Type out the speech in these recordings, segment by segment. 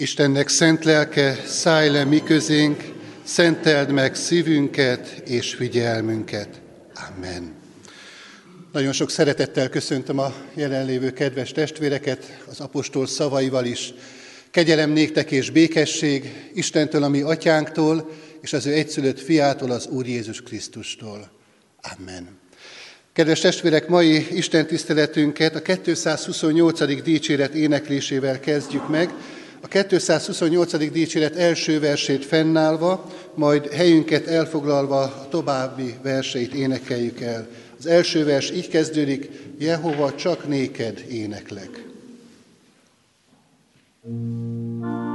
Istennek szent lelke, szállj le mi közénk, szenteld meg szívünket és figyelmünket. Amen. Nagyon sok szeretettel köszöntöm a jelenlévő kedves testvéreket, az apostol szavaival is. Kegyelem néktek és békesség Istentől, a mi atyánktól, és az ő egyszülött fiától, az Úr Jézus Krisztustól. Amen. Kedves testvérek, mai Isten tiszteletünket a 228. dicséret éneklésével kezdjük meg, a 228. dicséret első versét fennállva, majd helyünket elfoglalva a további verseit énekeljük el. Az első vers így kezdődik, Jehova, csak néked éneklek. thank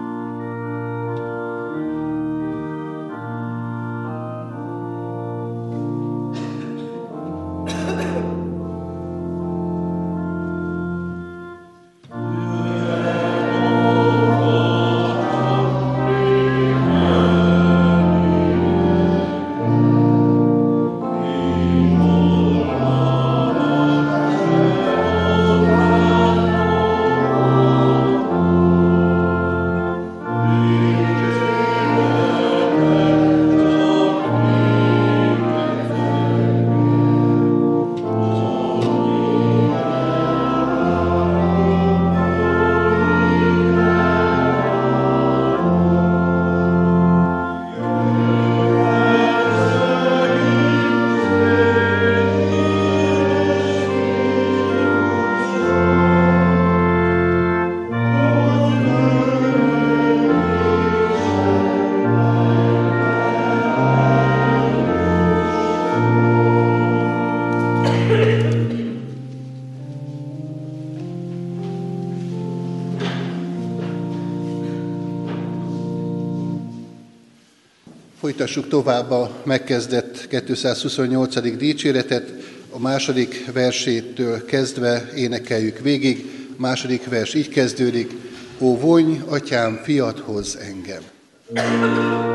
Folytassuk tovább a megkezdett 228. dicséretet, a második versétől kezdve énekeljük végig. A második vers így kezdődik, Ó, vonj, atyám, fiathoz engem. mi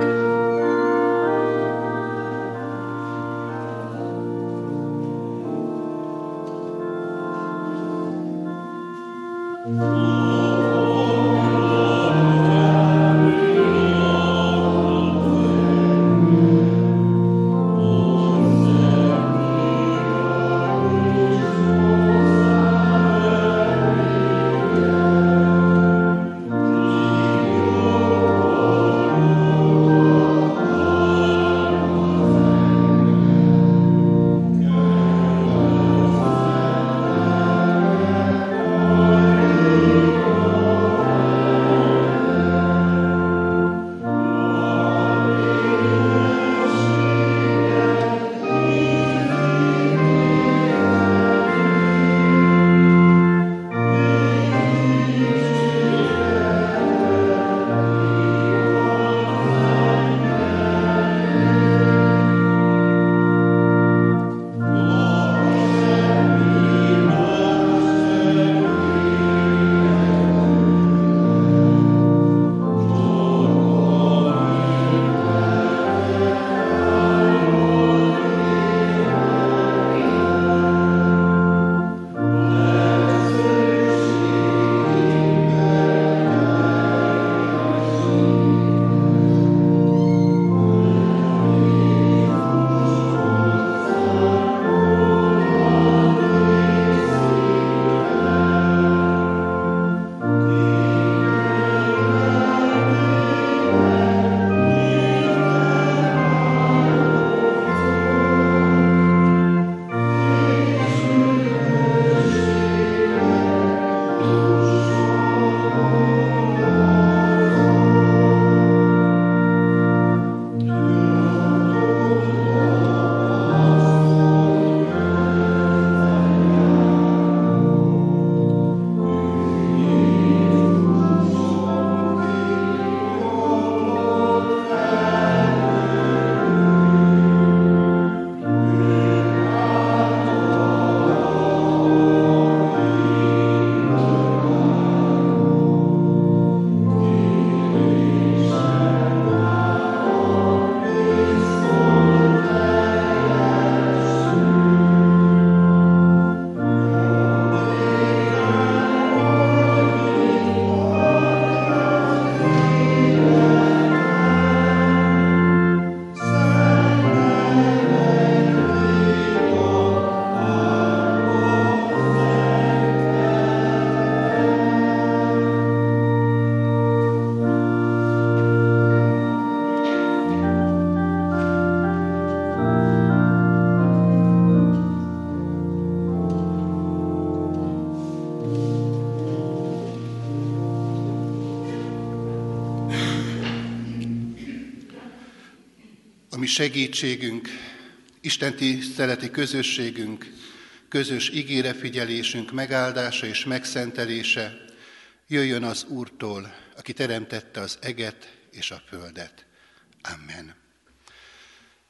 segítségünk, Isten tiszteleti közösségünk, közös ígérefigyelésünk megáldása és megszentelése jöjjön az Úrtól, aki teremtette az eget és a földet. Amen.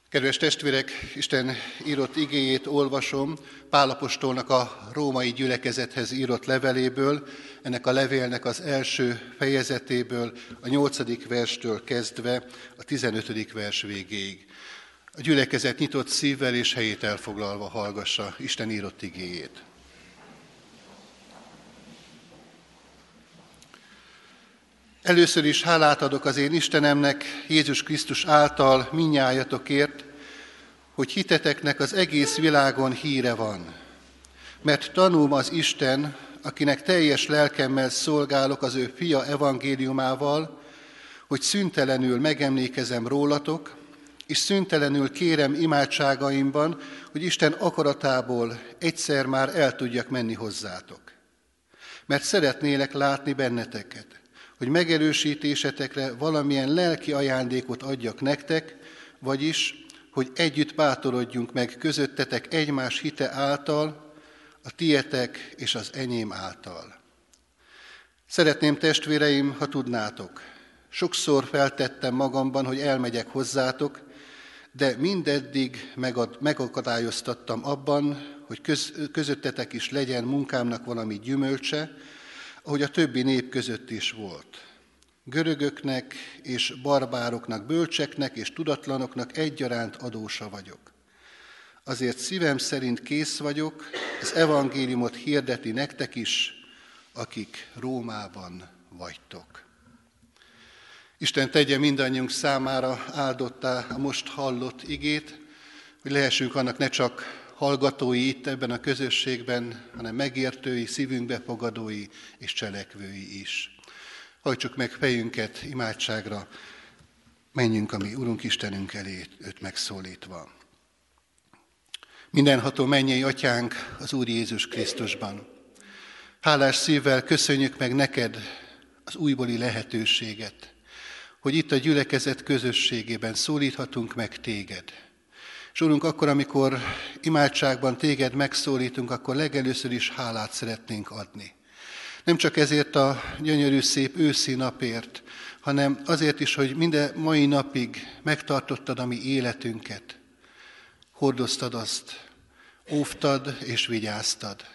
Kedves testvérek, Isten írott igéjét olvasom Pálapostolnak a római gyülekezethez írott leveléből, ennek a levélnek az első fejezetéből, a nyolcadik verstől kezdve a tizenötödik vers végéig. A gyülekezet nyitott szívvel és helyét elfoglalva hallgassa Isten írott igéjét. Először is hálát adok az én Istenemnek, Jézus Krisztus által minnyájatokért, hogy hiteteknek az egész világon híre van. Mert tanulm az Isten, akinek teljes lelkemmel szolgálok az ő fia evangéliumával, hogy szüntelenül megemlékezem rólatok, és szüntelenül kérem imádságaimban, hogy Isten akaratából egyszer már el tudjak menni hozzátok. Mert szeretnélek látni benneteket, hogy megerősítésetekre valamilyen lelki ajándékot adjak nektek, vagyis, hogy együtt bátorodjunk meg közöttetek egymás hite által, a tietek és az enyém által. Szeretném testvéreim, ha tudnátok, sokszor feltettem magamban, hogy elmegyek hozzátok, de mindeddig megad, megakadályoztattam abban, hogy köz, közöttetek is legyen munkámnak valami gyümölcse, ahogy a többi nép között is volt. Görögöknek és barbároknak, bölcseknek és tudatlanoknak egyaránt adósa vagyok. Azért szívem szerint kész vagyok az evangéliumot hirdeti nektek is, akik Rómában vagytok. Isten tegye mindannyiunk számára áldottá a most hallott igét, hogy lehessünk annak ne csak hallgatói itt ebben a közösségben, hanem megértői, szívünkbe fogadói és cselekvői is. Hajtsuk meg fejünket imádságra, menjünk a mi Urunk Istenünk elé, őt megszólítva. Mindenható mennyei atyánk az Úr Jézus Krisztusban. Hálás szívvel köszönjük meg neked az újbóli lehetőséget, hogy itt a gyülekezet közösségében szólíthatunk meg téged. És Úrunk, akkor, amikor imádságban téged megszólítunk, akkor legelőször is hálát szeretnénk adni. Nem csak ezért a gyönyörű szép őszi napért, hanem azért is, hogy minden mai napig megtartottad a mi életünket. Hordoztad azt, óvtad és vigyáztad.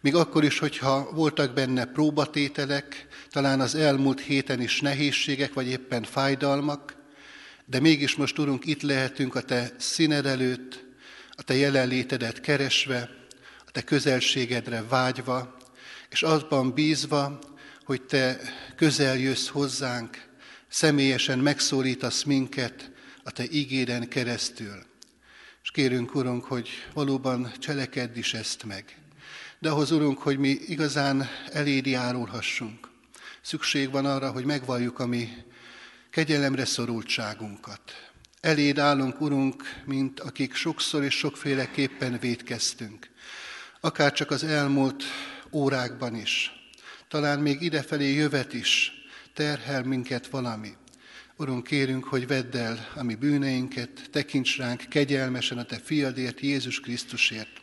Még akkor is, hogyha voltak benne próbatételek, talán az elmúlt héten is nehézségek, vagy éppen fájdalmak, de mégis most, Urunk, itt lehetünk a Te színed előtt, a Te jelenlétedet keresve, a Te közelségedre vágyva, és azban bízva, hogy Te közel jössz hozzánk, személyesen megszólítasz minket a Te ígéden keresztül. És kérünk, Urunk, hogy valóban cselekedd is ezt meg. De ahhoz, Urunk, hogy mi igazán eléd járulhassunk, szükség van arra, hogy megvalljuk a mi kegyelemre szorultságunkat. Eléd állunk, Urunk, mint akik sokszor és sokféleképpen védkeztünk. Akár csak az elmúlt órákban is. Talán még idefelé jövet is terhel minket valami. Urunk, kérünk, hogy vedd el a mi bűneinket, tekints ránk kegyelmesen a Te fiadért, Jézus Krisztusért,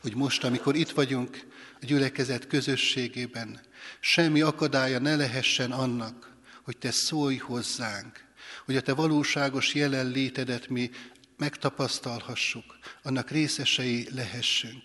hogy most, amikor itt vagyunk a gyülekezet közösségében, semmi akadálya ne lehessen annak, hogy Te szólj hozzánk, hogy a Te valóságos jelenlétedet mi megtapasztalhassuk, annak részesei lehessünk.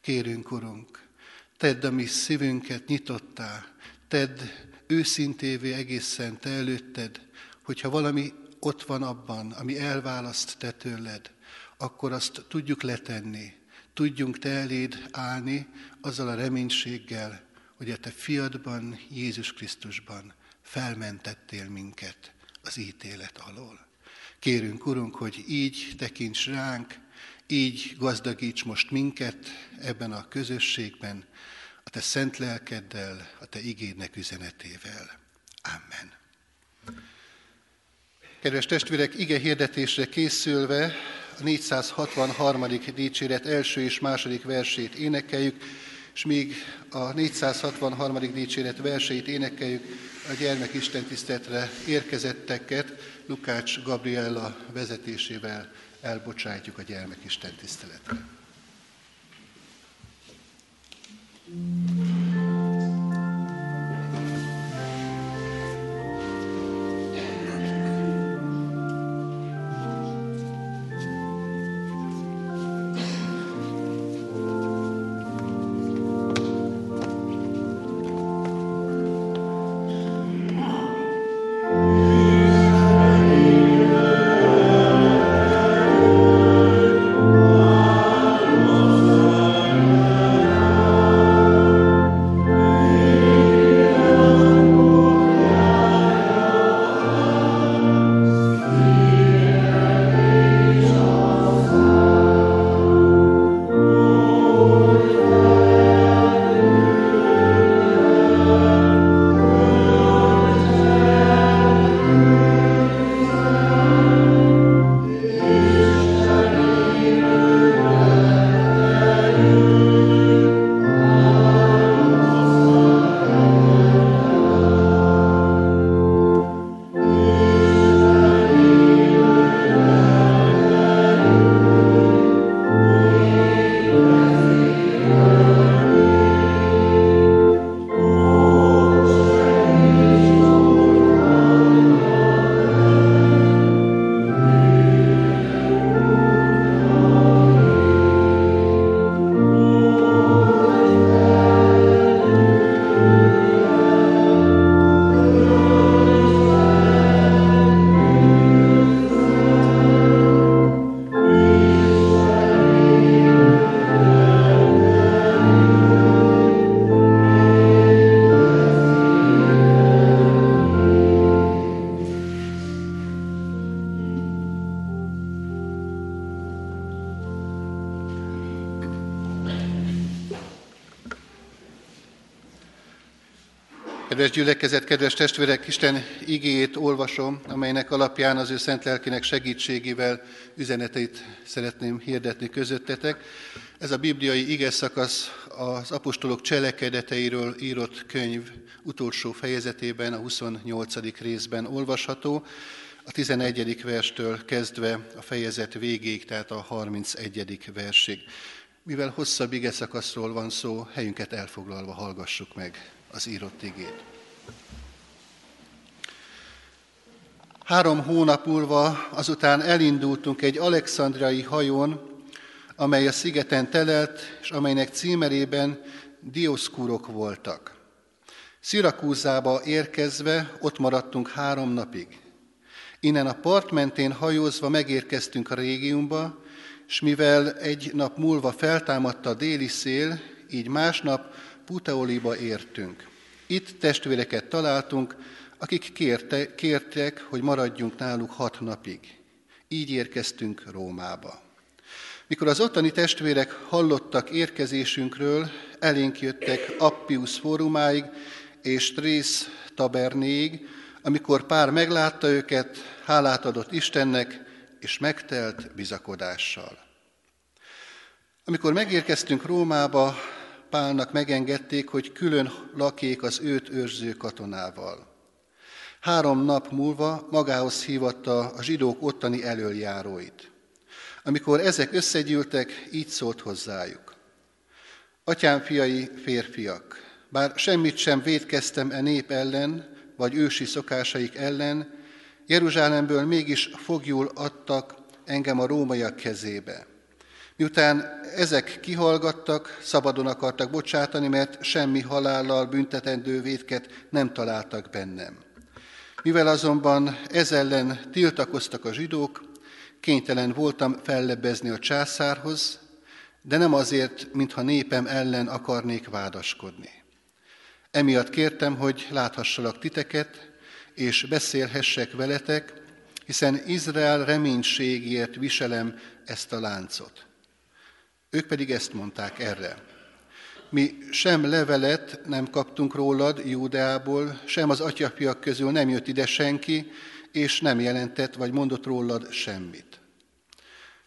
Kérünk, Urunk, tedd a mi szívünket nyitottá, tedd őszintévé egészen Te előtted, hogyha valami ott van abban, ami elválaszt Te tőled, akkor azt tudjuk letenni, tudjunk Te eléd állni azzal a reménységgel, hogy a Te fiadban, Jézus Krisztusban felmentettél minket az ítélet alól. Kérünk, Urunk, hogy így tekints ránk, így gazdagíts most minket ebben a közösségben, a Te szent lelkeddel, a Te igédnek üzenetével. Amen. Kedves testvérek, ige hirdetésre készülve a 463. dicséret első és második versét énekeljük, és még a 463. dicséret verseit énekeljük a gyermek Isten tiszteletre érkezetteket, Lukács Gabriella vezetésével elbocsátjuk a gyermekisten tiszteletre. thank you Kedves gyülekezet, kedves testvérek, Isten igéjét olvasom, amelynek alapján az ő szent lelkének segítségével üzeneteit szeretném hirdetni közöttetek. Ez a bibliai ige szakasz az apostolok cselekedeteiről írott könyv utolsó fejezetében, a 28. részben olvasható, a 11. verstől kezdve a fejezet végéig, tehát a 31. versig. Mivel hosszabb ige szakaszról van szó, helyünket elfoglalva hallgassuk meg az írott igét. Három hónap múlva azután elindultunk egy alexandriai hajón, amely a szigeten telelt, és amelynek címerében dioszkúrok voltak. Szirakúzába érkezve ott maradtunk három napig. Innen a part mentén hajózva megérkeztünk a régiumba, és mivel egy nap múlva feltámadta a déli szél, így másnap Puteoliba értünk. Itt testvéreket találtunk, akik kérte, kértek, hogy maradjunk náluk hat napig. Így érkeztünk Rómába. Mikor az ottani testvérek hallottak érkezésünkről, elénk jöttek Appius fórumáig és Trész tabernéig, amikor pár meglátta őket, hálát adott Istennek, és megtelt bizakodással. Amikor megérkeztünk Rómába, Pálnak megengedték, hogy külön lakék az őt őrző katonával. Három nap múlva magához hívatta a zsidók ottani elöljáróit. Amikor ezek összegyűltek, így szólt hozzájuk. Atyám fiai, férfiak, bár semmit sem védkeztem e nép ellen, vagy ősi szokásaik ellen, Jeruzsálemből mégis fogjul adtak engem a rómaiak kezébe. Miután ezek kihallgattak, szabadon akartak bocsátani, mert semmi halállal büntetendő védket nem találtak bennem. Mivel azonban ez ellen tiltakoztak a zsidók, kénytelen voltam fellebbezni a császárhoz, de nem azért, mintha népem ellen akarnék vádaskodni. Emiatt kértem, hogy láthassalak titeket, és beszélhessek veletek, hiszen Izrael reménységért viselem ezt a láncot. Ők pedig ezt mondták erre. Mi sem levelet nem kaptunk rólad Júdeából, sem az atyafiak közül nem jött ide senki, és nem jelentett vagy mondott rólad semmit.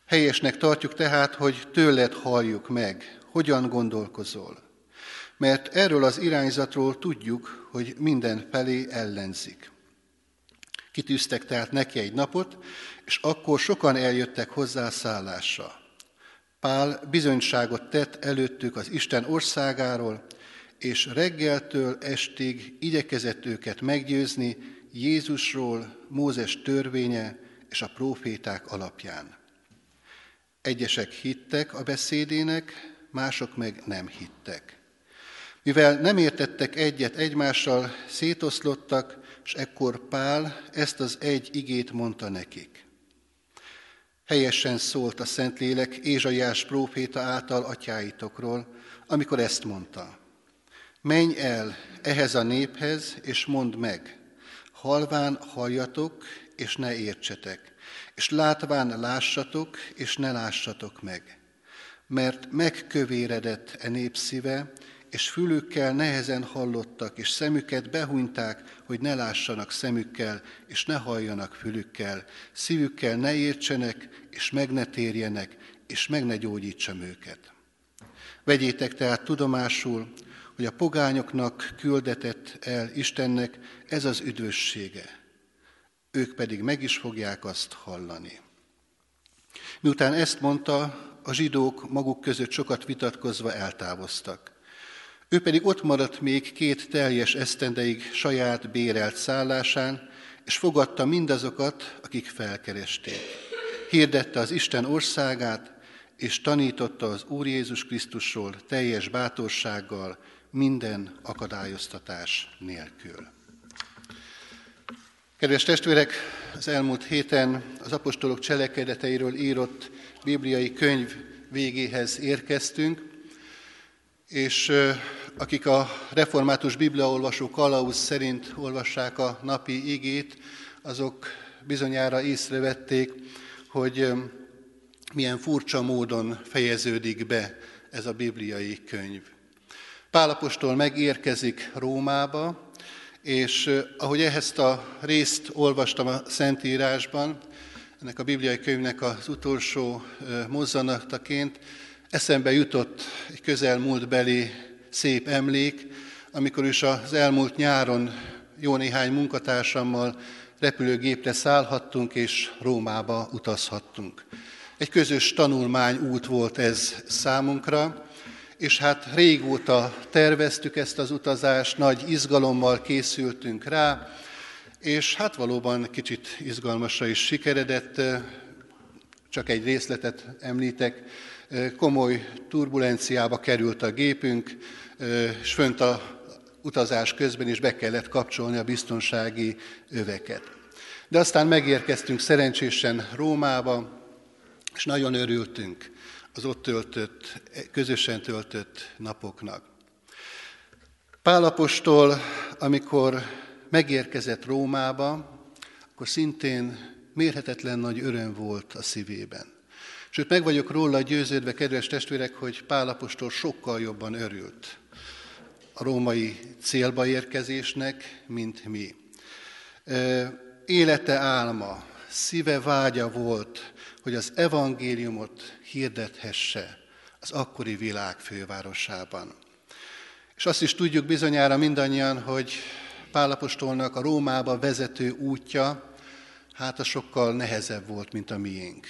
Helyesnek tartjuk tehát, hogy tőled halljuk meg, hogyan gondolkozol. Mert erről az irányzatról tudjuk, hogy minden felé ellenzik. Kitűztek tehát neki egy napot, és akkor sokan eljöttek hozzá szállásra. Pál bizonyságot tett előttük az Isten országáról, és reggeltől estig igyekezett őket meggyőzni Jézusról, Mózes törvénye és a próféták alapján. Egyesek hittek a beszédének, mások meg nem hittek. Mivel nem értettek egyet egymással, szétoszlottak, és ekkor Pál ezt az egy igét mondta nekik. Helyesen szólt a Szentlélek Ézsaiás próféta által atyáitokról, amikor ezt mondta. Menj el ehhez a néphez, és mondd meg, halván halljatok, és ne értsetek, és látván lássatok, és ne lássatok meg. Mert megkövéredett e nép szíve, és fülükkel nehezen hallottak, és szemüket behunyták, hogy ne lássanak szemükkel, és ne halljanak fülükkel, szívükkel ne értsenek, és meg ne térjenek, és meg ne gyógyítsam őket. Vegyétek tehát tudomásul, hogy a pogányoknak küldetett el Istennek ez az üdvössége. Ők pedig meg is fogják azt hallani. Miután ezt mondta, a zsidók maguk között sokat vitatkozva eltávoztak. Ő pedig ott maradt még két teljes esztendeig saját bérelt szállásán, és fogadta mindazokat, akik felkeresték. Hirdette az Isten országát, és tanította az Úr Jézus Krisztusról teljes bátorsággal, minden akadályoztatás nélkül. Kedves testvérek, az elmúlt héten az apostolok cselekedeteiről írott bibliai könyv végéhez érkeztünk, és akik a református bibliaolvasó kalauz szerint olvassák a napi igét, azok bizonyára észrevették, hogy milyen furcsa módon fejeződik be ez a bibliai könyv. Pálapostól megérkezik Rómába, és ahogy ehhez a részt olvastam a Szentírásban, ennek a bibliai könyvnek az utolsó mozzanataként, eszembe jutott egy közelmúltbeli szép emlék, amikor is az elmúlt nyáron jó néhány munkatársammal repülőgépre szállhattunk, és Rómába utazhattunk. Egy közös tanulmány út volt ez számunkra, és hát régóta terveztük ezt az utazást, nagy izgalommal készültünk rá, és hát valóban kicsit izgalmasra is sikeredett, csak egy részletet említek, komoly turbulenciába került a gépünk, és fönt a utazás közben is be kellett kapcsolni a biztonsági öveket. De aztán megérkeztünk szerencsésen Rómába, és nagyon örültünk az ott töltött, közösen töltött napoknak. Pálapostól, amikor megérkezett Rómába, akkor szintén mérhetetlen nagy öröm volt a szívében. Sőt, meg vagyok róla győződve, kedves testvérek, hogy Pálapostól sokkal jobban örült a római célba érkezésnek, mint mi. Élete álma, szíve vágya volt, hogy az evangéliumot hirdethesse az akkori világ fővárosában. És azt is tudjuk bizonyára mindannyian, hogy Pálapostolnak a Rómába vezető útja, hát a sokkal nehezebb volt, mint a miénk.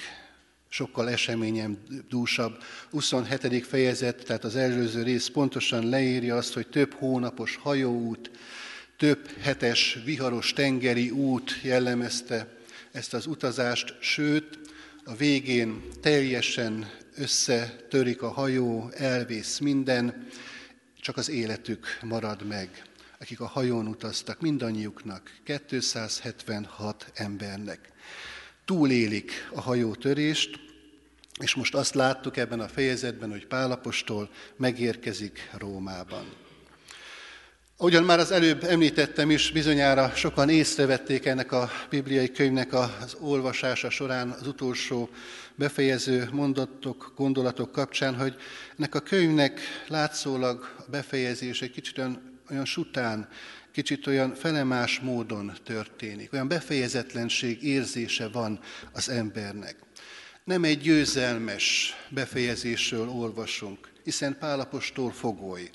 Sokkal eseményem dúsabb. 27. fejezet, tehát az előző rész pontosan leírja azt, hogy több hónapos hajóút, több hetes viharos tengeri út jellemezte ezt az utazást, sőt, a végén teljesen összetörik a hajó, elvész minden, csak az életük marad meg, akik a hajón utaztak, mindannyiuknak, 276 embernek. Túlélik a hajótörést, és most azt láttuk ebben a fejezetben, hogy Pálapostól megérkezik Rómában. Ahogyan már az előbb említettem is, bizonyára sokan észrevették ennek a bibliai könyvnek az olvasása során az utolsó befejező mondatok, gondolatok kapcsán, hogy ennek a könyvnek látszólag a befejezés egy kicsit olyan, olyan sután, kicsit olyan felemás módon történik, olyan befejezetlenség érzése van az embernek. Nem egy győzelmes befejezésről olvasunk, hiszen Pálapostól fogoly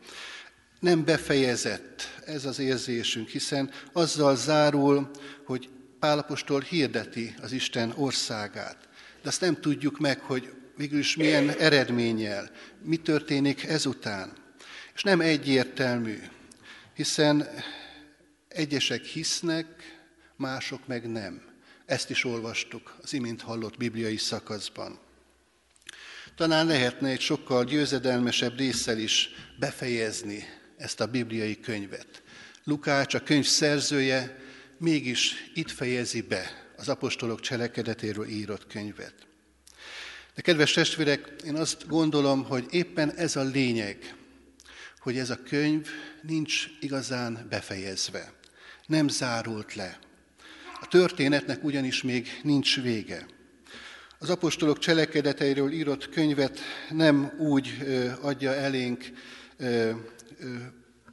nem befejezett ez az érzésünk, hiszen azzal zárul, hogy Pálapostól hirdeti az Isten országát, de azt nem tudjuk meg, hogy végül is milyen eredménnyel, mi történik ezután. És nem egyértelmű, hiszen egyesek hisznek, mások meg nem. Ezt is olvastuk az imént hallott bibliai szakaszban. Talán lehetne egy sokkal győzedelmesebb résszel is befejezni ezt a bibliai könyvet. Lukács, a könyv szerzője, mégis itt fejezi be az apostolok cselekedetéről írott könyvet. De kedves testvérek, én azt gondolom, hogy éppen ez a lényeg, hogy ez a könyv nincs igazán befejezve, nem zárult le. A történetnek ugyanis még nincs vége. Az apostolok cselekedeteiről írott könyvet nem úgy adja elénk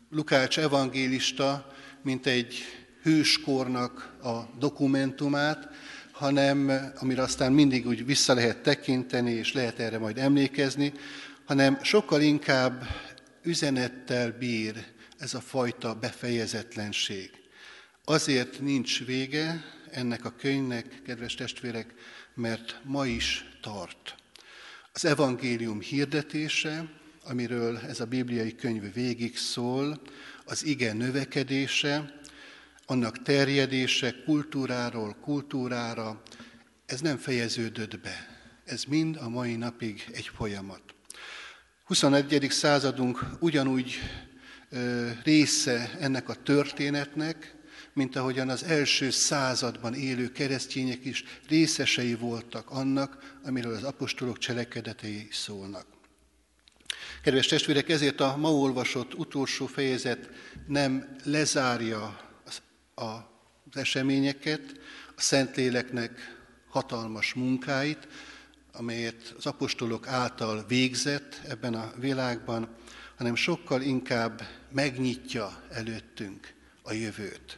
Lukács evangélista, mint egy hőskornak a dokumentumát, hanem amire aztán mindig úgy vissza lehet tekinteni, és lehet erre majd emlékezni, hanem sokkal inkább üzenettel bír ez a fajta befejezetlenség. Azért nincs vége ennek a könyvnek, kedves testvérek, mert ma is tart. Az evangélium hirdetése, amiről ez a bibliai könyv végig szól, az ige növekedése, annak terjedése kultúráról kultúrára, ez nem fejeződött be. Ez mind a mai napig egy folyamat. 21. századunk ugyanúgy része ennek a történetnek, mint ahogyan az első században élő keresztények is részesei voltak annak, amiről az apostolok cselekedetei szólnak. Kedves testvérek, ezért a ma olvasott utolsó fejezet nem lezárja az eseményeket, a Szentléleknek hatalmas munkáit, amelyet az apostolok által végzett ebben a világban, hanem sokkal inkább megnyitja előttünk a jövőt.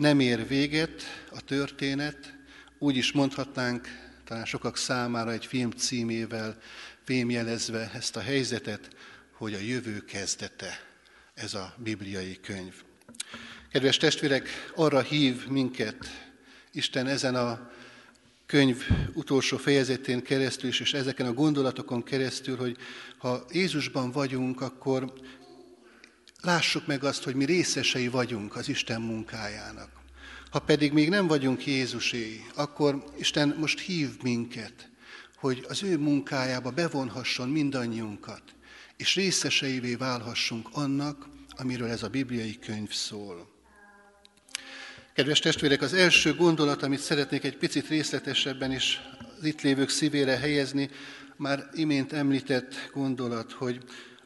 Nem ér véget a történet, úgy is mondhatnánk, talán sokak számára egy film címével fémjelezve ezt a helyzetet, hogy a jövő kezdete ez a bibliai könyv. Kedves testvérek, arra hív minket Isten ezen a könyv utolsó fejezetén keresztül is, és ezeken a gondolatokon keresztül, hogy ha Jézusban vagyunk, akkor lássuk meg azt, hogy mi részesei vagyunk az Isten munkájának. Ha pedig még nem vagyunk Jézusé, akkor Isten most hív minket, hogy az ő munkájába bevonhasson mindannyiunkat, és részeseivé válhassunk annak, amiről ez a bibliai könyv szól. Kedves testvérek, az első gondolat, amit szeretnék egy picit részletesebben is az itt lévők szívére helyezni, már imént említett gondolat, hogy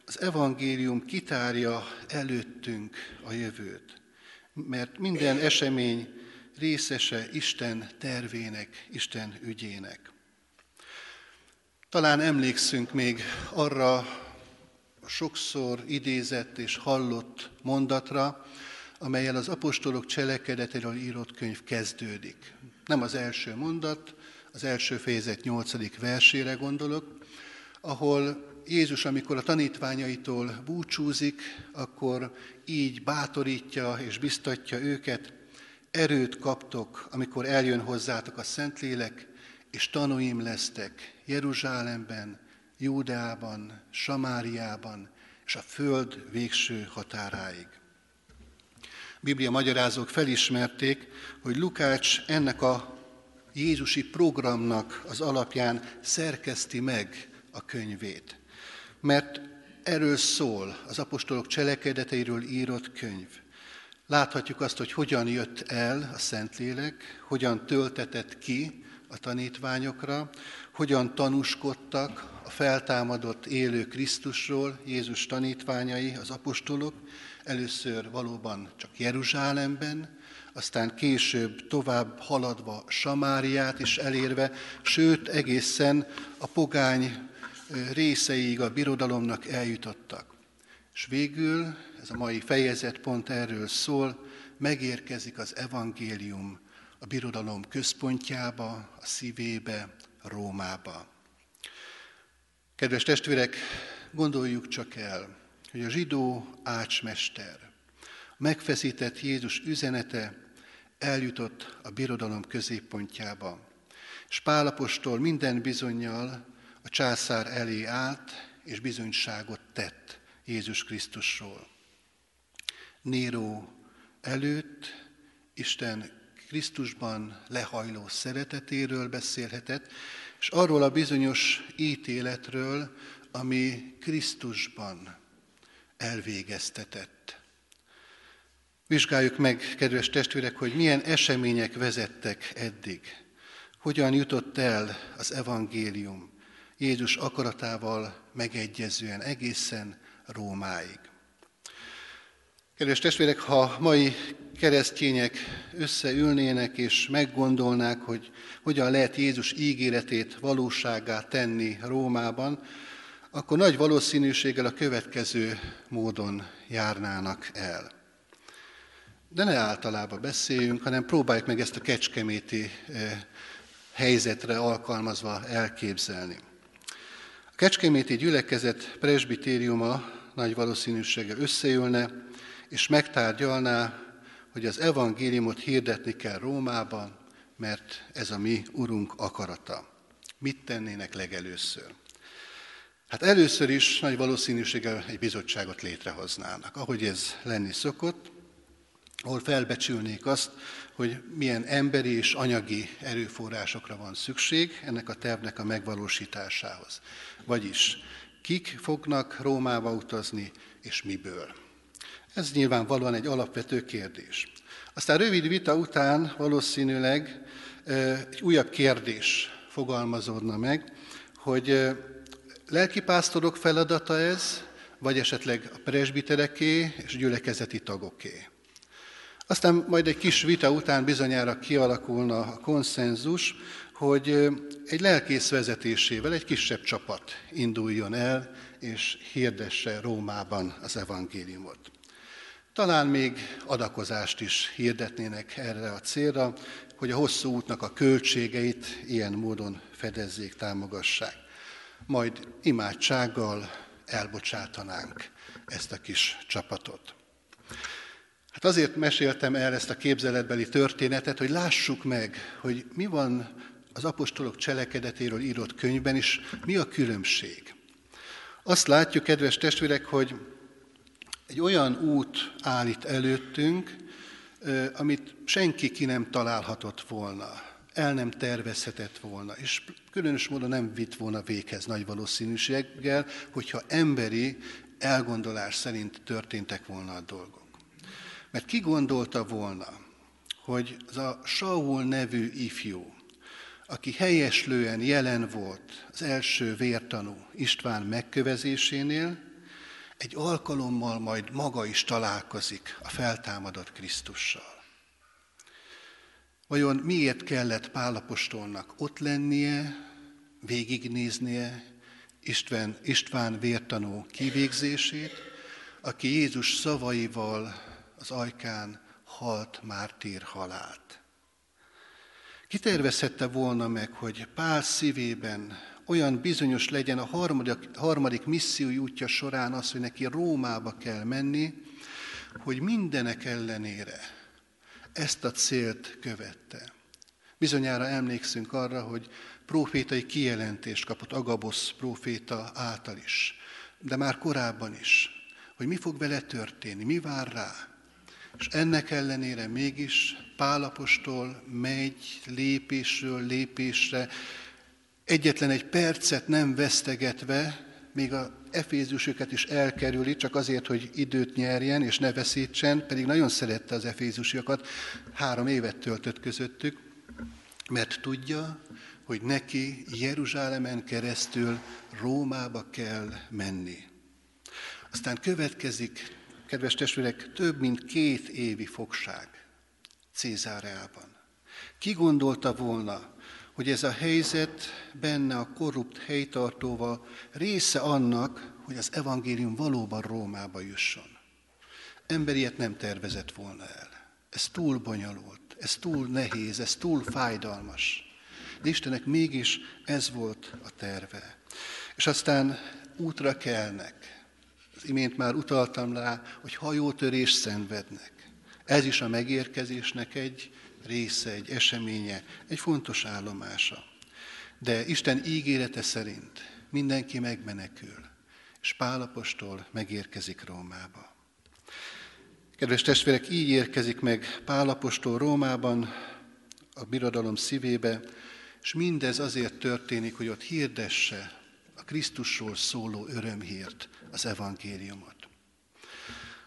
az evangélium kitárja előttünk a jövőt. Mert minden esemény részese Isten tervének, Isten ügyének. Talán emlékszünk még arra sokszor idézett és hallott mondatra, amelyel az apostolok cselekedetéről írott könyv kezdődik. Nem az első mondat, az első fejezet nyolcadik versére gondolok, ahol Jézus, amikor a tanítványaitól búcsúzik, akkor így bátorítja és biztatja őket, erőt kaptok, amikor eljön hozzátok a Szentlélek, és tanúim lesztek Jeruzsálemben, Júdeában, Samáriában, és a föld végső határáig. Biblia magyarázók felismerték, hogy Lukács ennek a Jézusi programnak az alapján szerkeszti meg a könyvét. Mert erről szól az apostolok cselekedeteiről írott könyv. Láthatjuk azt, hogy hogyan jött el a Szentlélek, hogyan töltetett ki a tanítványokra, hogyan tanúskodtak a feltámadott élő Krisztusról, Jézus tanítványai, az apostolok, először valóban csak Jeruzsálemben, aztán később tovább haladva Samáriát is elérve, sőt egészen a pogány részeig a birodalomnak eljutottak. És végül, ez a mai fejezet pont erről szól, megérkezik az evangélium a birodalom központjába, a szívébe, Rómába. Kedves testvérek, gondoljuk csak el, hogy a zsidó ácsmester, a megfeszített Jézus üzenete eljutott a birodalom középpontjába. És Pálapostól minden bizonyal a császár elé állt, és bizonyságot tett Jézus Krisztusról. Néró előtt Isten Krisztusban lehajló szeretetéről beszélhetett, és arról a bizonyos ítéletről, ami Krisztusban elvégeztetett. Vizsgáljuk meg, kedves testvérek, hogy milyen események vezettek eddig. Hogyan jutott el az evangélium Jézus akaratával megegyezően egészen Rómáig. Kedves testvérek, ha mai keresztények összeülnének és meggondolnák, hogy hogyan lehet Jézus ígéretét valóságá tenni Rómában, akkor nagy valószínűséggel a következő módon járnának el. De ne általában beszéljünk, hanem próbáljuk meg ezt a kecskeméti eh, helyzetre alkalmazva elképzelni. A kecskeméti gyülekezet presbitériuma nagy valószínűséggel összeülne, és megtárgyalná, hogy az evangéliumot hirdetni kell Rómában, mert ez a mi Urunk akarata. Mit tennének legelőször? Hát először is nagy valószínűséggel egy bizottságot létrehoznának, ahogy ez lenni szokott, ahol felbecsülnék azt, hogy milyen emberi és anyagi erőforrásokra van szükség ennek a tervnek a megvalósításához. Vagyis kik fognak Rómába utazni, és miből. Ez nyilvánvalóan egy alapvető kérdés. Aztán rövid vita után valószínűleg egy újabb kérdés fogalmazódna meg, hogy lelkipásztorok feladata ez, vagy esetleg a presbitereké és gyülekezeti tagoké. Aztán majd egy kis vita után bizonyára kialakulna a konszenzus, hogy egy lelkész vezetésével egy kisebb csapat induljon el, és hirdesse Rómában az evangéliumot. Talán még adakozást is hirdetnének erre a célra, hogy a hosszú útnak a költségeit ilyen módon fedezzék, támogassák. Majd imádsággal elbocsátanánk ezt a kis csapatot. Hát azért meséltem el ezt a képzeletbeli történetet, hogy lássuk meg, hogy mi van az apostolok cselekedetéről írott könyvben, és mi a különbség. Azt látjuk, kedves testvérek, hogy egy olyan út állít előttünk, amit senki ki nem találhatott volna, el nem tervezhetett volna, és különös módon nem vitt volna véghez nagy valószínűséggel, hogyha emberi elgondolás szerint történtek volna a dolgok. Mert ki gondolta volna, hogy az a Saul nevű ifjú, aki helyeslően jelen volt az első vértanú István megkövezésénél, egy alkalommal majd maga is találkozik a feltámadott Krisztussal. Vajon miért kellett Pálapostolnak ott lennie, végignéznie István, István vértanú kivégzését, aki Jézus szavaival az ajkán halt mártír halált. Kitervezhette volna meg, hogy Pál szívében olyan bizonyos legyen a harmadik, harmadik missziói útja során az, hogy neki Rómába kell menni, hogy mindenek ellenére ezt a célt követte. Bizonyára emlékszünk arra, hogy profétai kijelentést kapott Agabosz proféta által is, de már korábban is, hogy mi fog vele történni, mi vár rá. És ennek ellenére mégis Pálapostól megy lépésről lépésre, egyetlen egy percet nem vesztegetve, még a efézusokat is elkerüli, csak azért, hogy időt nyerjen és ne veszítsen, pedig nagyon szerette az efézusiakat, három évet töltött közöttük, mert tudja, hogy neki Jeruzsálemen keresztül Rómába kell menni. Aztán következik kedves testvérek, több mint két évi fogság Cézáreában. Ki gondolta volna, hogy ez a helyzet benne a korrupt helytartóval része annak, hogy az evangélium valóban Rómába jusson. Emberiet nem tervezett volna el. Ez túl bonyolult, ez túl nehéz, ez túl fájdalmas. De Istenek mégis ez volt a terve. És aztán útra kelnek, imént már utaltam rá, hogy hajótörés szenvednek. Ez is a megérkezésnek egy része, egy eseménye, egy fontos állomása. De Isten ígérete szerint mindenki megmenekül, és Pálapostól megérkezik Rómába. Kedves testvérek, így érkezik meg Pálapostól Rómában, a birodalom szívébe, és mindez azért történik, hogy ott hirdesse a Krisztusról szóló örömhírt, az evangéliumot.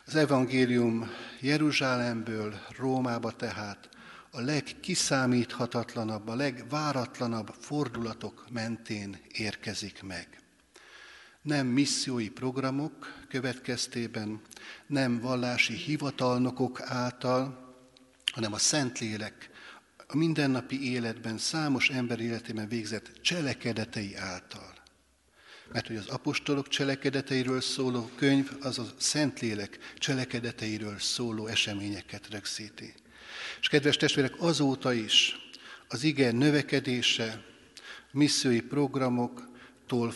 Az evangélium Jeruzsálemből Rómába tehát a legkiszámíthatatlanabb, a legváratlanabb fordulatok mentén érkezik meg. Nem missziói programok következtében, nem vallási hivatalnokok által, hanem a Szentlélek a mindennapi életben, számos ember életében végzett cselekedetei által. Mert hogy az apostolok cselekedeteiről szóló könyv, az a Szentlélek cselekedeteiről szóló eseményeket rögzíti. És kedves testvérek, azóta is az ige növekedése missziói programoktól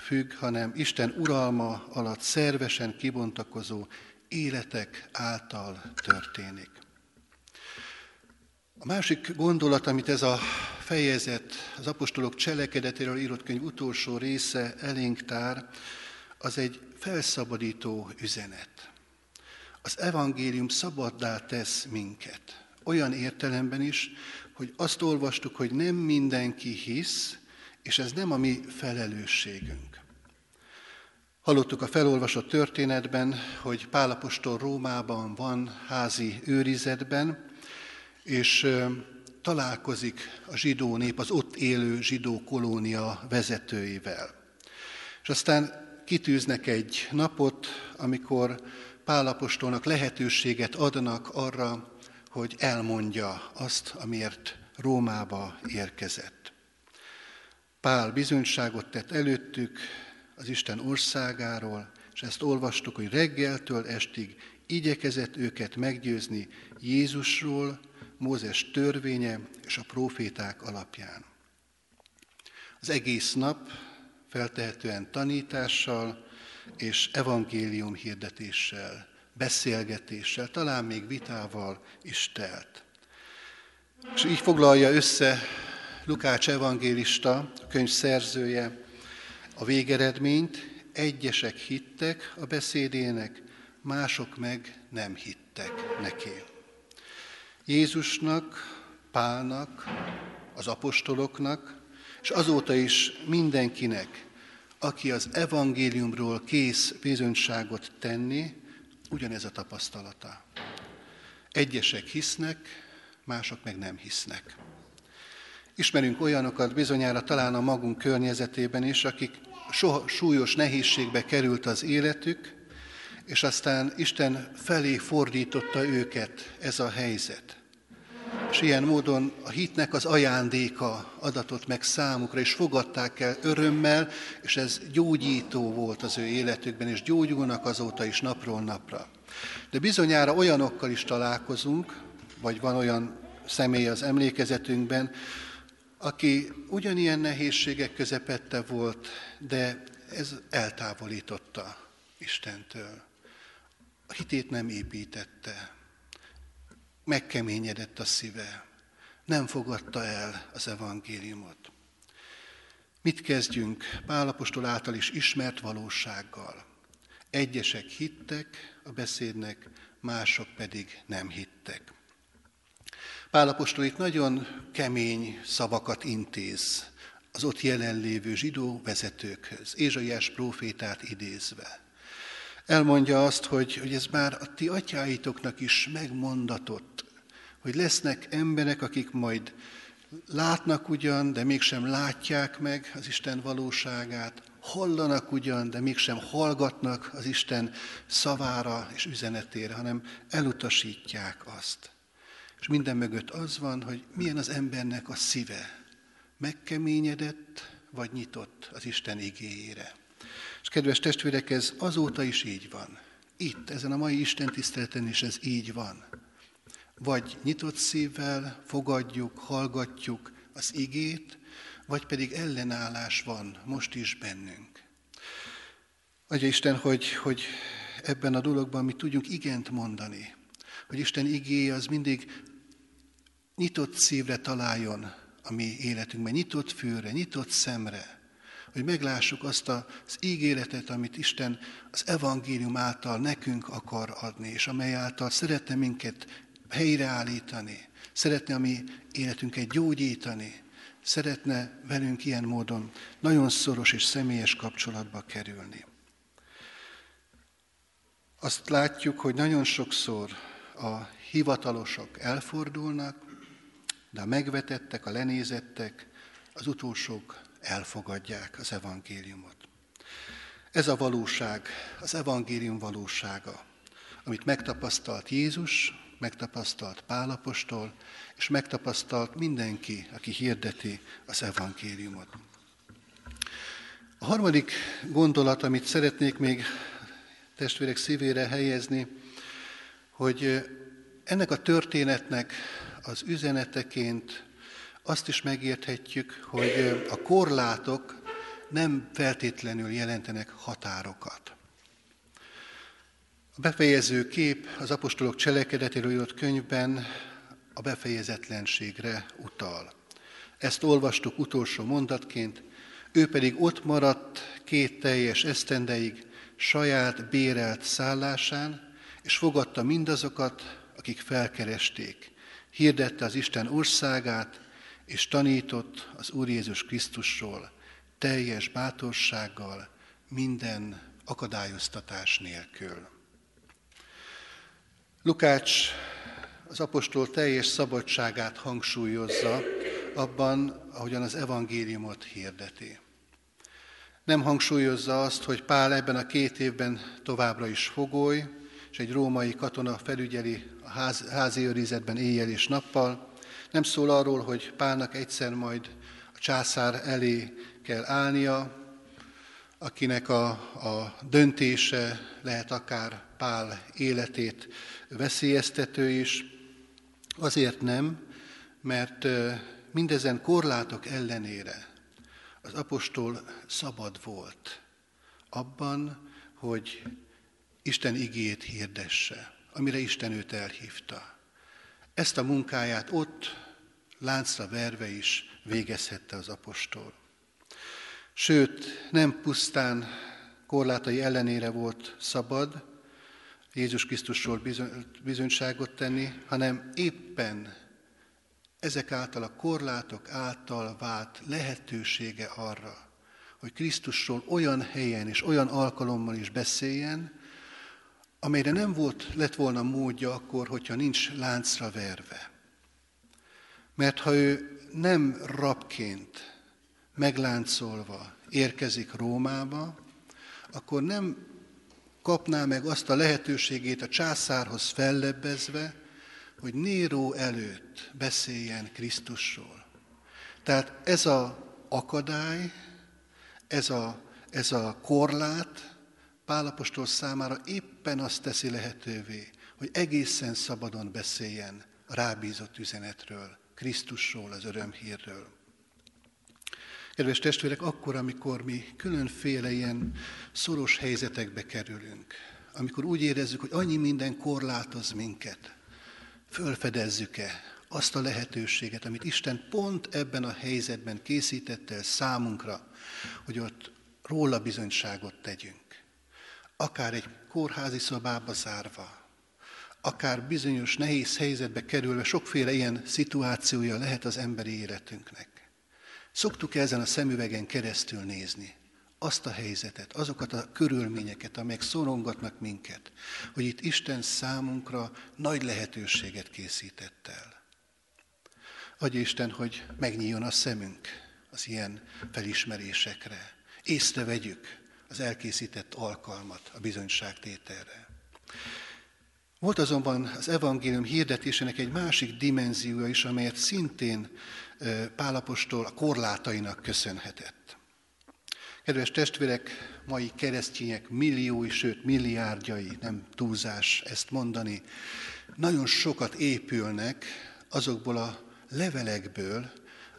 függ, hanem Isten uralma alatt szervesen kibontakozó életek által történik. A másik gondolat, amit ez a fejezet, az apostolok cselekedetéről írott könyv utolsó része elénk tár, az egy felszabadító üzenet. Az evangélium szabaddá tesz minket. Olyan értelemben is, hogy azt olvastuk, hogy nem mindenki hisz, és ez nem a mi felelősségünk. Hallottuk a felolvasott történetben, hogy Pálapostól Rómában van házi őrizetben, és találkozik a zsidó nép, az ott élő zsidó kolónia vezetőivel. És aztán kitűznek egy napot, amikor Pálapostolnak lehetőséget adnak arra, hogy elmondja azt, amiért Rómába érkezett. Pál bizonyságot tett előttük az Isten országáról, és ezt olvastuk, hogy reggeltől estig igyekezett őket meggyőzni Jézusról, Mózes törvénye és a proféták alapján. Az egész nap feltehetően tanítással és evangélium hirdetéssel, beszélgetéssel, talán még vitával is telt. És így foglalja össze Lukács evangélista, a könyv szerzője, a végeredményt, egyesek hittek a beszédének, mások meg nem hittek neki. Jézusnak, Pálnak, az apostoloknak, és azóta is mindenkinek, aki az evangéliumról kész bizonyságot tenni, ugyanez a tapasztalata. Egyesek hisznek, mások meg nem hisznek. Ismerünk olyanokat bizonyára talán a magunk környezetében is, akik soha súlyos nehézségbe került az életük, és aztán Isten felé fordította őket ez a helyzet. És ilyen módon a hitnek az ajándéka adatott meg számukra, és fogadták el örömmel, és ez gyógyító volt az ő életükben, és gyógyulnak azóta is napról napra. De bizonyára olyanokkal is találkozunk, vagy van olyan személy az emlékezetünkben, aki ugyanilyen nehézségek közepette volt, de ez eltávolította Istentől. A hitét nem építette, megkeményedett a szíve, nem fogadta el az evangéliumot. Mit kezdjünk Pálapostól által is ismert valósággal? Egyesek hittek a beszédnek, mások pedig nem hittek. Pálapostól itt nagyon kemény szavakat intéz az ott jelenlévő zsidó vezetőkhöz, Ézsaiás prófétát idézve. Elmondja azt, hogy, hogy ez már a ti atyáitoknak is megmondatott, hogy lesznek emberek, akik majd látnak ugyan, de mégsem látják meg az Isten valóságát, hallanak ugyan, de mégsem hallgatnak az Isten szavára és üzenetére, hanem elutasítják azt. És minden mögött az van, hogy milyen az embernek a szíve. Megkeményedett, vagy nyitott az Isten igéjére. És kedves testvérek, ez azóta is így van. Itt, ezen a mai Isten tiszteleten is ez így van. Vagy nyitott szívvel fogadjuk, hallgatjuk az igét, vagy pedig ellenállás van most is bennünk. Adja Isten, hogy, hogy ebben a dologban mi tudjunk igent mondani, hogy Isten igéje az mindig nyitott szívre találjon a mi életünkben, nyitott fülre, nyitott szemre, hogy meglássuk azt az ígéretet, amit Isten az evangélium által nekünk akar adni, és amely által szeretne minket helyreállítani, szeretne a mi életünket gyógyítani, szeretne velünk ilyen módon nagyon szoros és személyes kapcsolatba kerülni. Azt látjuk, hogy nagyon sokszor a hivatalosok elfordulnak, de a megvetettek, a lenézettek, az utolsók elfogadják az evangéliumot. Ez a valóság, az evangélium valósága, amit megtapasztalt Jézus, megtapasztalt Pálapostól, és megtapasztalt mindenki, aki hirdeti az evangéliumot. A harmadik gondolat, amit szeretnék még testvérek szívére helyezni, hogy ennek a történetnek az üzeneteként azt is megérthetjük, hogy a korlátok nem feltétlenül jelentenek határokat. A befejező kép az apostolok cselekedetéről írott könyvben a befejezetlenségre utal. Ezt olvastuk utolsó mondatként, ő pedig ott maradt két teljes esztendeig saját bérelt szállásán, és fogadta mindazokat, akik felkeresték. Hirdette az Isten országát, és tanított az Úr Jézus Krisztusról teljes bátorsággal, minden akadályoztatás nélkül. Lukács az apostol teljes szabadságát hangsúlyozza abban, ahogyan az evangéliumot hirdeti. Nem hangsúlyozza azt, hogy Pál ebben a két évben továbbra is fogoly, és egy római katona felügyeli a ház, házi őrizetben éjjel és nappal. Nem szól arról, hogy Pálnak egyszer majd a császár elé kell állnia, akinek a, a döntése lehet akár Pál életét veszélyeztető is. Azért nem, mert mindezen korlátok ellenére az apostol szabad volt abban, hogy Isten igét hirdesse, amire Isten őt elhívta. Ezt a munkáját ott láncra verve is végezhette az apostol. Sőt, nem pusztán korlátai ellenére volt szabad Jézus Krisztusról bizonyságot tenni, hanem éppen ezek által a korlátok által vált lehetősége arra, hogy Krisztusról olyan helyen és olyan alkalommal is beszéljen, amelyre nem volt, lett volna módja akkor, hogyha nincs láncra verve. Mert ha ő nem rabként, megláncolva érkezik Rómába, akkor nem kapná meg azt a lehetőségét a császárhoz fellebbezve, hogy Néró előtt beszéljen Krisztusról. Tehát ez a akadály, ez a, ez a korlát Pálapostól számára éppen azt teszi lehetővé, hogy egészen szabadon beszéljen a rábízott üzenetről, Krisztusról, az örömhírről. Kedves testvérek, akkor, amikor mi különféle ilyen szoros helyzetekbe kerülünk, amikor úgy érezzük, hogy annyi minden korlátoz minket, fölfedezzük-e azt a lehetőséget, amit Isten pont ebben a helyzetben készítette el számunkra, hogy ott róla bizonyságot tegyünk. Akár egy kórházi szobába zárva, akár bizonyos nehéz helyzetbe kerülve, sokféle ilyen szituációja lehet az emberi életünknek. Szoktuk ezen a szemüvegen keresztül nézni azt a helyzetet, azokat a körülményeket, amelyek szorongatnak minket, hogy itt Isten számunkra nagy lehetőséget készített el. Adja Isten, hogy megnyíljon a szemünk az ilyen felismerésekre. Észrevegyük az elkészített alkalmat a bizonyságtételre. Volt azonban az evangélium hirdetésének egy másik dimenziója is, amelyet szintén Pálapostól a korlátainak köszönhetett. Kedves testvérek, mai keresztények milliói, sőt milliárdjai, nem túlzás ezt mondani, nagyon sokat épülnek azokból a levelekből,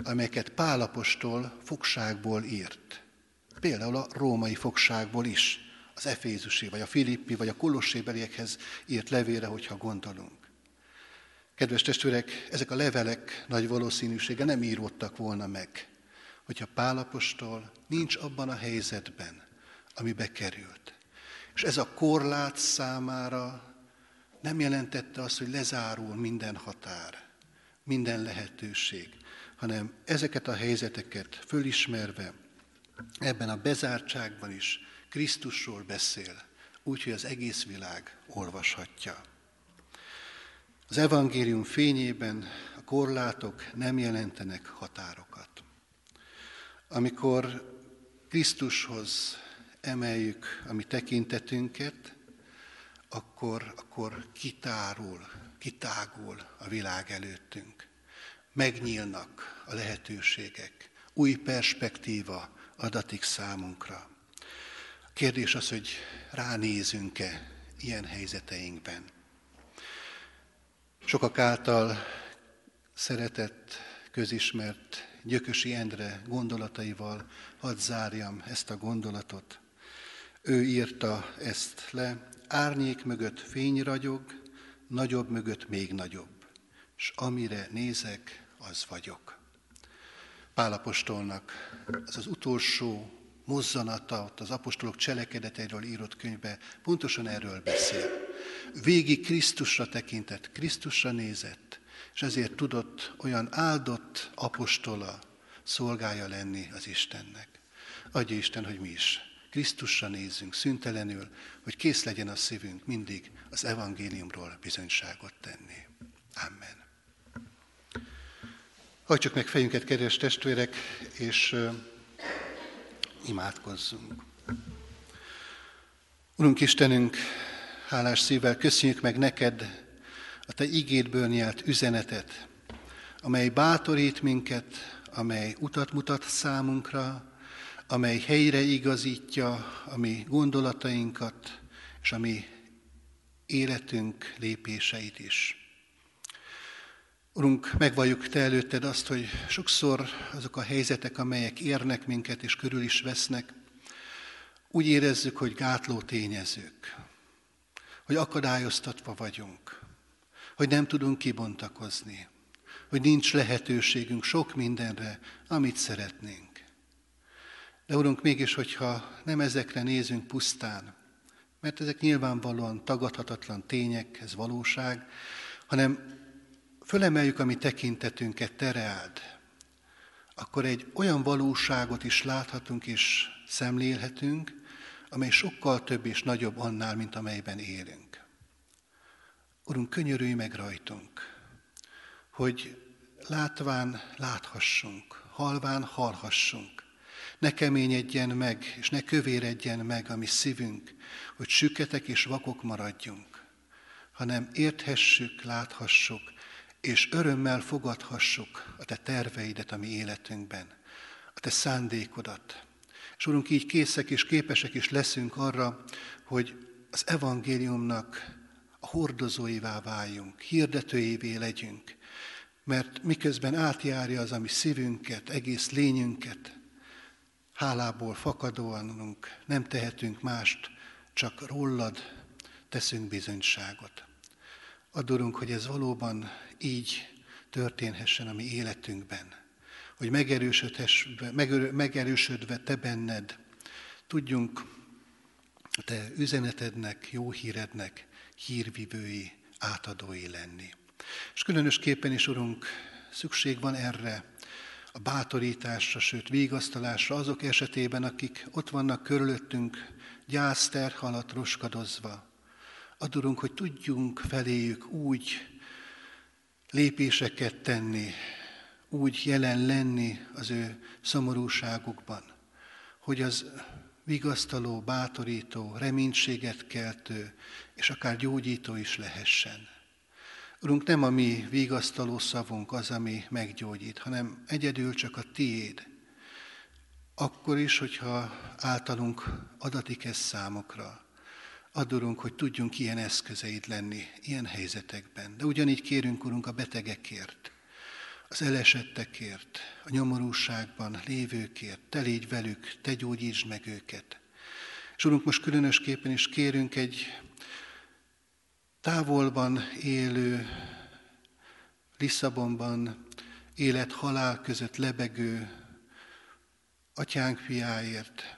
amelyeket Pálapostól fogságból írt. Például a római fogságból is, az Efézusi, vagy a Filippi, vagy a Kolossébeliekhez írt levére, hogyha gondolunk. Kedves testvérek, ezek a levelek nagy valószínűsége nem íródtak volna meg, hogyha Pálapostól nincs abban a helyzetben, amibe került. És ez a korlát számára nem jelentette azt, hogy lezárul minden határ, minden lehetőség, hanem ezeket a helyzeteket fölismerve, ebben a bezártságban is Krisztusról beszél, úgyhogy az egész világ olvashatja. Az evangélium fényében a korlátok nem jelentenek határokat. Amikor Krisztushoz emeljük a mi tekintetünket, akkor, akkor kitárul, kitágul a világ előttünk. Megnyílnak a lehetőségek, új perspektíva adatik számunkra. A kérdés az, hogy ránézünk-e ilyen helyzeteinkben. Sokak által szeretett, közismert Gyökösi Endre gondolataival hadd zárjam ezt a gondolatot. Ő írta ezt le, árnyék mögött fény ragyog, nagyobb mögött még nagyobb, és amire nézek, az vagyok. Pálapostolnak az az utolsó mozzanata, ott az apostolok cselekedeteiről írott könyvbe pontosan erről beszél. Végig Krisztusra tekintett, Krisztusra nézett, és ezért tudott olyan áldott apostola, szolgája lenni az Istennek. Adja Isten, hogy mi is Krisztusra nézzünk szüntelenül, hogy kész legyen a szívünk mindig az evangéliumról bizonyságot tenni. Amen. Hajtsuk meg fejünket, kedves testvérek, és imádkozzunk. Urunk Istenünk, hálás szívvel köszönjük meg neked a Te igédből nyelt üzenetet, amely bátorít minket, amely utat mutat számunkra, amely helyre igazítja a mi gondolatainkat, és a mi életünk lépéseit is. Urunk, megvalljuk Te előtted azt, hogy sokszor azok a helyzetek, amelyek érnek minket és körül is vesznek, úgy érezzük, hogy gátló tényezők, hogy akadályoztatva vagyunk, hogy nem tudunk kibontakozni, hogy nincs lehetőségünk sok mindenre, amit szeretnénk. De Urunk, mégis, hogyha nem ezekre nézünk pusztán, mert ezek nyilvánvalóan tagadhatatlan tények, ez valóság, hanem fölemeljük a mi tekintetünket, tereáld, akkor egy olyan valóságot is láthatunk és szemlélhetünk, amely sokkal több és nagyobb annál, mint amelyben élünk. Urunk, könyörülj meg rajtunk, hogy látván láthassunk, halván hallhassunk, ne keményedjen meg, és ne kövéredjen meg a mi szívünk, hogy süketek és vakok maradjunk, hanem érthessük, láthassuk, és örömmel fogadhassuk a Te terveidet a mi életünkben, a Te szándékodat. És Urunk, így készek és képesek is leszünk arra, hogy az evangéliumnak a hordozóivá váljunk, hirdetőjévé legyünk, mert miközben átjárja az, ami szívünket, egész lényünket, hálából fakadóan nem tehetünk mást, csak rólad teszünk bizonyságot. Adorunk, hogy ez valóban így történhessen a mi életünkben, hogy megerősödve te benned tudjunk a te üzenetednek, jó hírednek hírvivői, átadói lenni. És különösképpen is, Urunk, szükség van erre, a bátorításra, sőt vigasztalásra azok esetében, akik ott vannak körülöttünk, gyászterh alatt roskadozva. Adurunk, hogy tudjunk feléjük úgy lépéseket tenni, úgy jelen lenni az ő szomorúságukban, hogy az vigasztaló, bátorító, reménységet keltő, és akár gyógyító is lehessen. Urunk, nem a mi vigasztaló szavunk az, ami meggyógyít, hanem egyedül csak a tiéd. Akkor is, hogyha általunk adatik ez számokra. Adorunk, hogy tudjunk ilyen eszközeid lenni, ilyen helyzetekben. De ugyanígy kérünk, Urunk, a betegekért, az elesettekért, a nyomorúságban lévőkért, te légy velük, te gyógyítsd meg őket. És Urunk, most különösképpen is kérünk egy távolban élő Lisszabonban élet-halál között lebegő atyánk fiáért,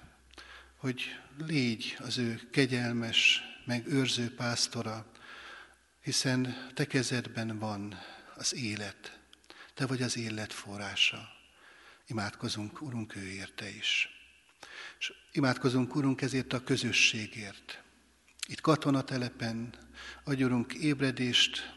hogy légy az ő kegyelmes, meg őrző pásztora, hiszen te kezedben van az élet, te vagy az élet forrása. Imádkozunk, Urunk, ő érte is. És imádkozunk, Urunk, ezért a közösségért. Itt katonatelepen adj, Urunk, ébredést,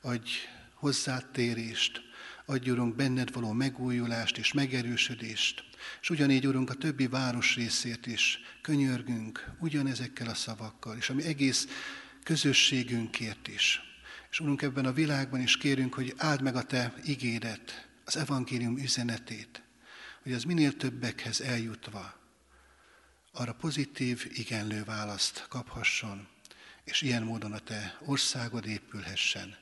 adj hozzátérést, adj, Urunk, benned való megújulást és megerősödést, és ugyanígy, Urunk, a többi város részét is könyörgünk ugyanezekkel a szavakkal, és ami egész közösségünkért is. És Urunk, ebben a világban is kérünk, hogy áld meg a Te igédet, az evangélium üzenetét, hogy az minél többekhez eljutva arra pozitív, igenlő választ kaphasson, és ilyen módon a Te országod épülhessen,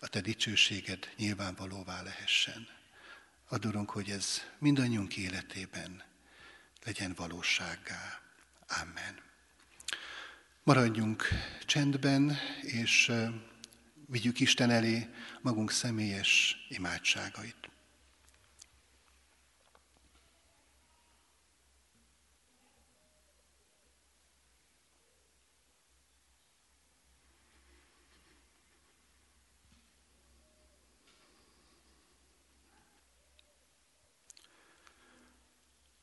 a Te dicsőséged nyilvánvalóvá lehessen. Adorunk, hogy ez mindannyiunk életében legyen valósággá. Amen. Maradjunk csendben, és vigyük Isten elé magunk személyes imádságait.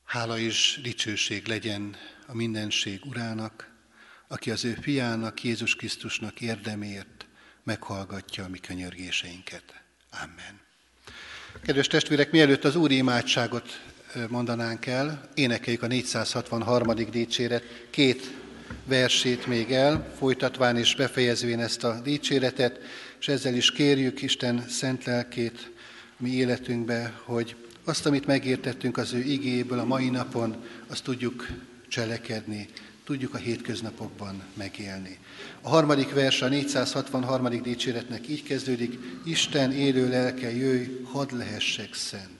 Hála és dicsőség legyen a mindenség urának, aki az ő fiának, Jézus Krisztusnak érdemért meghallgatja a mi könyörgéseinket. Amen. Kedves testvérek, mielőtt az Úri imádságot mondanánk el, énekeljük a 463. dicséret két versét még el, folytatván és befejezvén ezt a dicséretet, és ezzel is kérjük Isten szent lelkét mi életünkbe, hogy azt, amit megértettünk az ő igéből a mai napon, azt tudjuk cselekedni, tudjuk a hétköznapokban megélni. A harmadik vers, a 463. dicséretnek így kezdődik, Isten élő lelke, jöjj, hadd lehessek szent.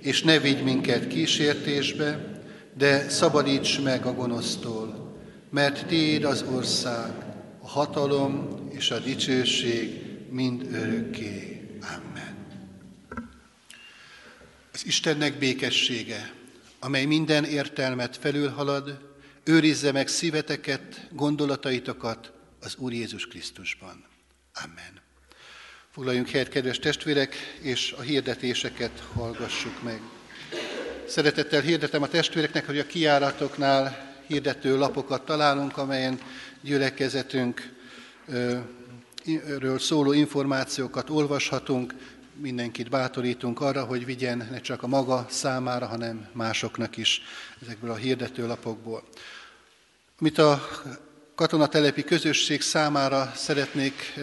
és ne vigy minket kísértésbe, de szabadíts meg a gonosztól, mert Tiéd az ország, a hatalom és a dicsőség mind örökké. Amen. Az Istennek békessége, amely minden értelmet felülhalad, őrizze meg szíveteket, gondolataitokat az Úr Jézus Krisztusban. Amen. Foglaljunk helyet, kedves testvérek, és a hirdetéseket hallgassuk meg. Szeretettel hirdetem a testvéreknek, hogy a kiáratoknál hirdető lapokat találunk, amelyen gyülekezetünk ről szóló információkat olvashatunk, mindenkit bátorítunk arra, hogy vigyen ne csak a maga számára, hanem másoknak is ezekből a hirdetőlapokból. Mit a katonatelepi közösség számára szeretnék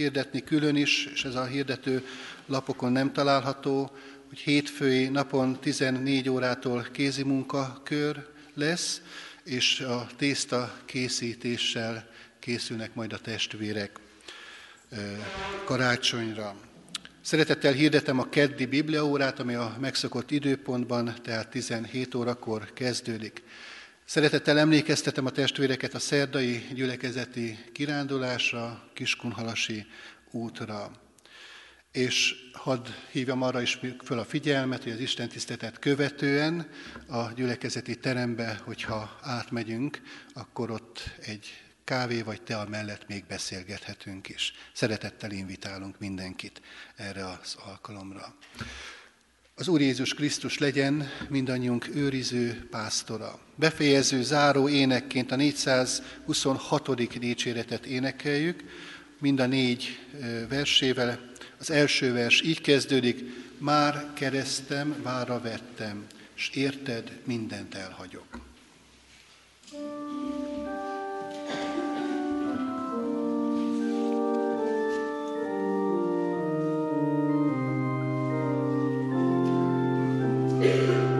hirdetni külön is, és ez a hirdető lapokon nem található, hogy hétfői napon 14 órától kézi munkakör lesz, és a tészta készítéssel készülnek majd a testvérek karácsonyra. Szeretettel hirdetem a keddi bibliaórát, ami a megszokott időpontban, tehát 17 órakor kezdődik. Szeretettel emlékeztetem a testvéreket a szerdai gyülekezeti kirándulásra, Kiskunhalasi útra. És hadd hívjam arra is föl a figyelmet, hogy az Isten tisztetet követően a gyülekezeti terembe, hogyha átmegyünk, akkor ott egy kávé vagy tea mellett még beszélgethetünk is. Szeretettel invitálunk mindenkit erre az alkalomra. Az Úr Jézus Krisztus legyen mindannyiunk őriző pásztora. Befejező, záró énekként a 426. dicséretet énekeljük, mind a négy versével. Az első vers így kezdődik, már keresztem, vára vettem, és érted, mindent elhagyok. Música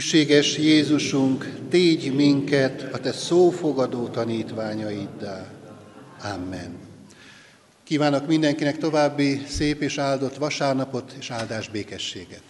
Hűséges Jézusunk, tégy minket a Te szófogadó tanítványaiddá. Amen. Kívánok mindenkinek további szép és áldott vasárnapot és áldás békességet.